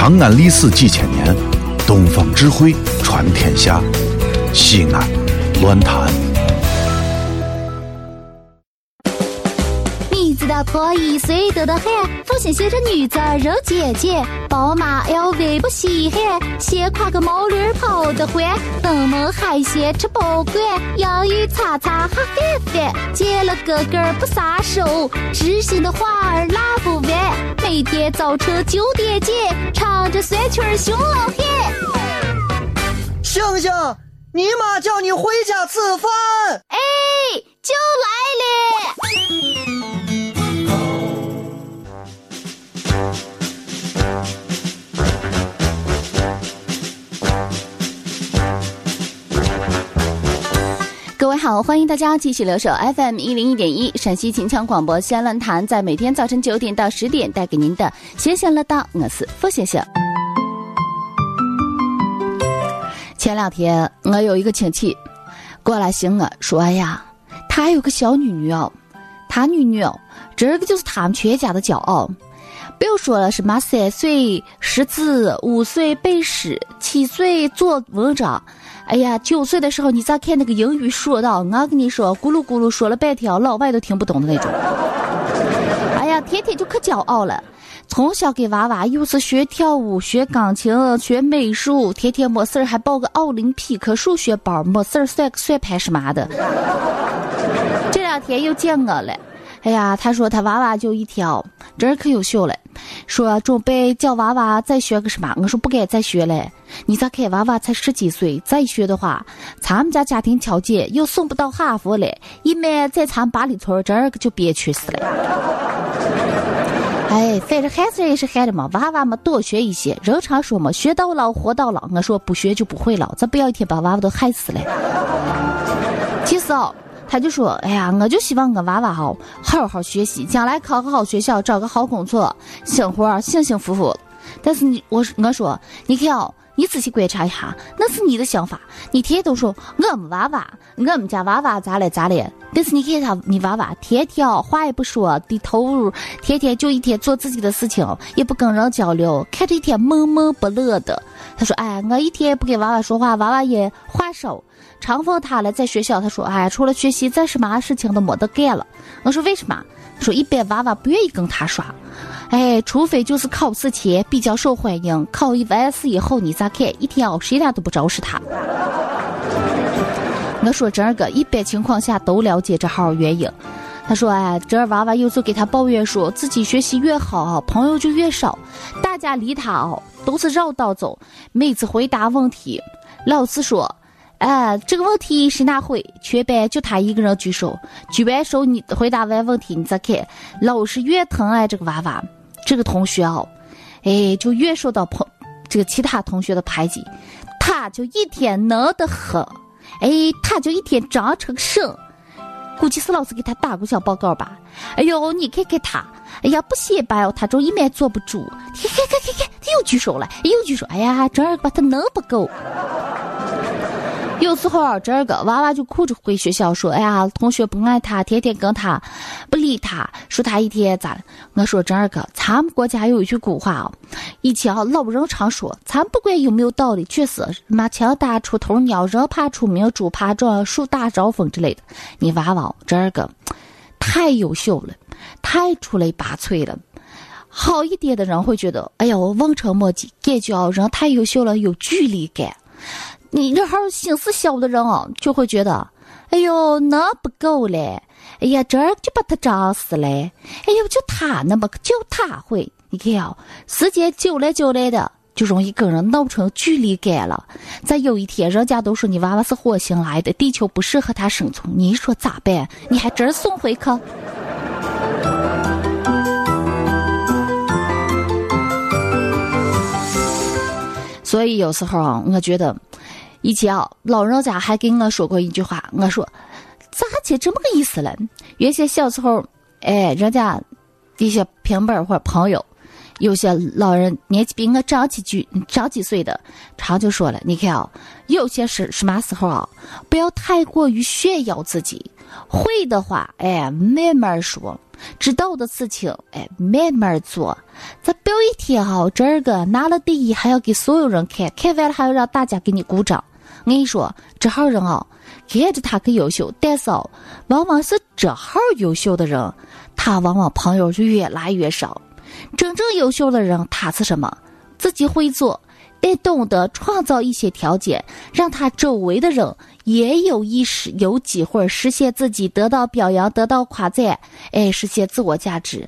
长安历史几千年，东方智慧传天下。西安，乱谈。你知道拖一岁得的很，父亲写着女子肉姐姐，宝马 LV 不稀罕，先挎个毛驴跑得欢，登门海鲜吃不惯，洋芋擦擦哈翻翻，见了哥哥不撒手，知心的话儿拉不完，每天早晨九点见，唱着酸曲儿熊老汉。星星，你妈叫你回家吃饭。哎，就来了。各位好，欢迎大家继续留守 FM 一零一点一陕西秦腔广播西安论坛，在每天早晨九点到十点带给您的闲闲乐道，我是付先生。前两天我有一个亲戚过来寻我说：“呀，他有个小女女哦，他女女哦，这个就是他们全家的骄傲。不要说了，什么三岁识字，五岁背诗，七岁做文章。”哎呀，九岁的时候你咋看那个英语说道？我跟你说，咕噜咕噜说了半天，老外都听不懂的那种。哎呀，天天就可骄傲了。从小给娃娃又是学跳舞、学钢琴、学美术，天天没事儿还报个奥林匹克数学班，没事儿算个算盘什么的。这两天又见我了。哎呀，他说他娃娃就一条，真是可优秀了。说准备叫娃娃再学个什么？我说不该再学了。你咋看娃娃才十几岁，再学的话，咱们家家庭条件又送不到哈佛了，一满在咱八里村这儿个就憋屈死了。哎，反正孩子也是孩子嘛，娃娃嘛多学一些。人常说嘛，学到老活到老。我说不学就不会老，咱不要一天把娃娃都害死了。其实哦。他就说：“哎呀，我就希望我娃娃好好好学习，将来考个好学校，找个好工作，生活幸幸福福。但是你，我我说，你看哦，你仔细观察一下，那是你的想法。你天天都说我们娃娃，我们家娃娃咋了咋了？但是你看他，你娃娃天天哦话也不说，低头，天天就一天做自己的事情，也不跟人交流，看着一天闷闷不乐的。他说：哎，我一天也不跟娃娃说话，娃娃也话少。”长风他了，在学校他说：“哎，除了学习，再什么事情都没得干了。”我说：“为什么？”说一般娃娃不愿意跟他耍，哎，除非就是考试前比较受欢迎，考一完试以后你咋看？一天哦谁俩都不招是他。我说这个一般情况下都了解这号原因。他说：“哎，这娃娃有时给他抱怨说，自己学习越好，朋友就越少，大家离他哦都是绕道走，每次回答问题，老师说。”哎，这个问题谁哪会？全班就他一个人举手。举完手，你回答完问题，你再看，老师越疼爱这个娃娃，这个同学哦，哎，就越受到朋这个其他同学的排挤，他就一天能得很，哎，他就一天长成神。估计是老师给他打过小报告吧。哎呦，你看看他，哎呀，不写吧哦，他就一面坐不住。看看看看看，他又举手了，又举手。哎呀，这儿把他能不够。有时候这个娃娃就哭着回学校说：“哎呀，同学不爱他，天天跟他不理他，说他一天咋了？”我说：“这个，咱们国家有一句古话啊，以前啊老人常说，咱不管有没有道理，确实马枪打出头鸟，人怕出名，猪怕壮，树大招风之类的。你娃娃这个太优秀了，太出类拔萃了。好一点的人会觉得，哎呀，我望尘莫及，感觉人太优秀了，有距离感。”你这号心思小的人哦，就会觉得，哎呦，那不够嘞！哎呀，这儿就把他扎死嘞！哎呦，就他那么就他会，你看啊，时间久了久了的，就容易跟人闹成距离感了。再有一天，人家都说你娃娃是火星来的，地球不适合他生存，你说咋办？你还真送回去？所以有时候啊，我觉得。以前啊，老人家还跟我说过一句话，我说咋就这么个意思了？原先小时候，哎，人家一些平辈或者朋友，有些老人年纪比我长几句、长几岁的，常就说了：“你看啊，有些事什么时候啊，不要太过于炫耀自己，会的话，哎，慢慢说。知道的事情，哎，慢慢做。咱不要一天哈，这个拿了第一还要给所有人看，看完了还要让大家给你鼓掌。我跟你说，这号人哦，看着他可优秀，但是哦，往往是这号优秀的人，他往往朋友就越来越少。真正优秀的人，他是什么？自己会做，得懂得创造一些条件，让他周围的人也有意识、有机会实现自己，得到表扬，得到夸赞，哎，实现自我价值。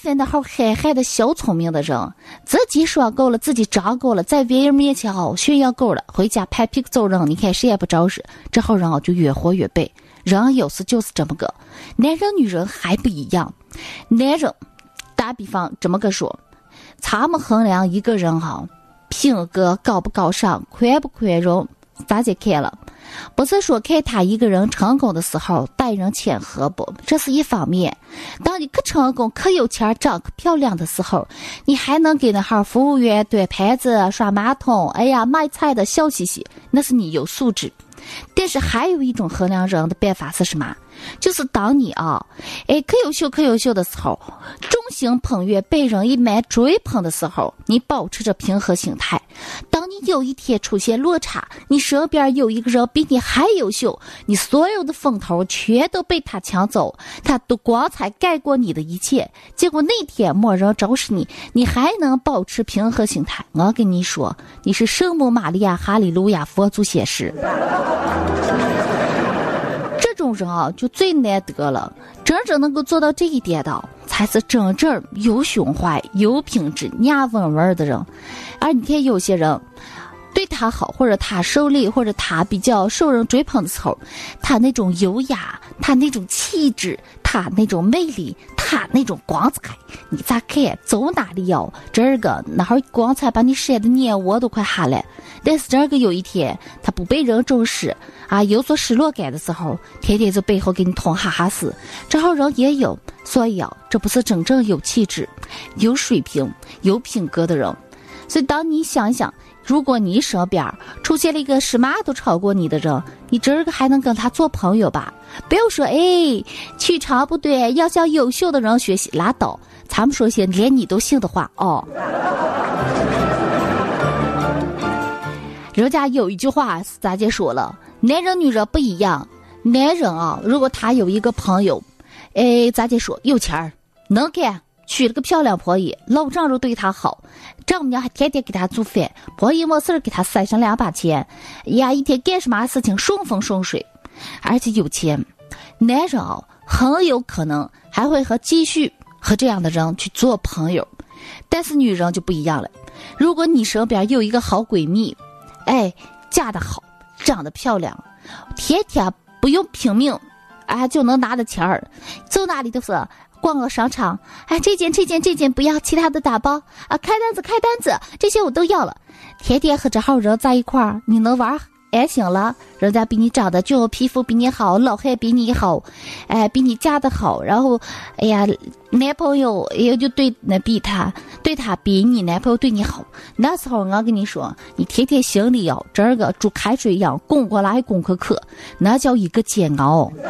但凡那号憨憨的小聪明的人，自己说够了，自己长够了，在别人面前哦炫耀够了，回家拍屁股走人，你看谁也不招惹。这号人哦就越活越背。人有时就是这么个，男人女人还不一样。男人，打比方这么个说，咱们衡量一个人哈，品格高不高尚，宽不宽容，大家看了？不是说看他一个人成功的时候待人谦和不，这是一方面。当你可成功、可有钱、长可漂亮的时候，你还能给那号服务员端盘子、刷马桶，哎呀，卖菜的笑嘻嘻，那是你有素质。但是还有一种衡量人的办法是什么？就是当你啊，哎，可优秀可优秀的时候，众星捧月，被人一满追捧的时候，你保持着平和心态。当你有一天出现落差，你身边有一个人比你还优秀，你所有的风头全都被他抢走，他的光彩盖过你的一切。结果那天没人招视你，你还能保持平和心态？我跟你说，你是圣母玛利亚，哈利路亚，佛祖显示。这种人啊，就最难得了。真正能够做到这一点的，才是真正有胸怀、有品质、娘稳稳的人。而你看，有些人对他好，或者他受力，或者他比较受人追捧的时候，他那种优雅，他那种气质，他那种魅力，他那种光彩，你咋看？走哪里要这个那会光彩把你晒的眼窝都快哈了。但是这个有一天他不被人重视。啊，有所失落感的时候，天天在背后给你捅哈哈死，这号人也有，所以啊，这不是真正有气质、有水平、有品格的人。所以，当你想想，如果你身边出现了一个什么都超过你的人，你这个还能跟他做朋友吧？不要说哎，取长不短，要向优秀的人学习，拉倒。咱们说些连你都信的话哦。人家有一句话是咋姐说了？男人女人不一样，男人啊，如果他有一个朋友，哎，咋姐说？有钱儿，能干，娶了个漂亮婆姨，老丈人对他好，丈母娘还天天给他做饭，婆姨没事儿给他塞上两把钱，呀，一天干什么事情顺风顺水，而且有钱，男人啊，很有可能还会和继续和这样的人去做朋友，但是女人就不一样了，如果你身边有一个好闺蜜，哎，嫁得好。长得漂亮，天天不用拼命，啊就能拿的钱儿，走哪里都是逛个商场，哎这件这件这件不要，其他的打包啊开单子开单子，这些我都要了。天天和这号人在一块儿，你能玩安心了？人家比你长得俊皮肤比你好，老汉比你好，哎比你嫁的好，然后哎呀男朋友也就对那比他。对他比你男朋友对你好，那时候我跟你说，你天天心里要这个煮开水一样滚过来滚过去，那叫一个煎熬。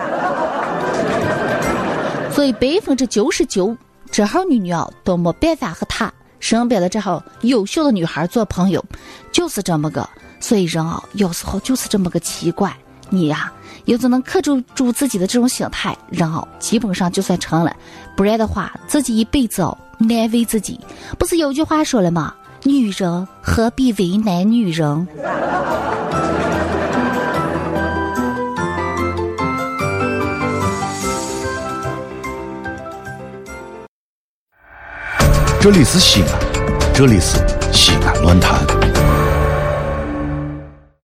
所以百分之九十九这号女女啊都没办法和他身边的这号优秀的女孩做朋友，就是这么个。所以人啊有时候就是这么个奇怪，你呀。有只能克制住自己的这种心态，人啊基本上就算成了，不然的话，自己一辈子哦难为自己。不是有句话说了吗？女人何必为难女人？这里是西安，这里是西安论坛。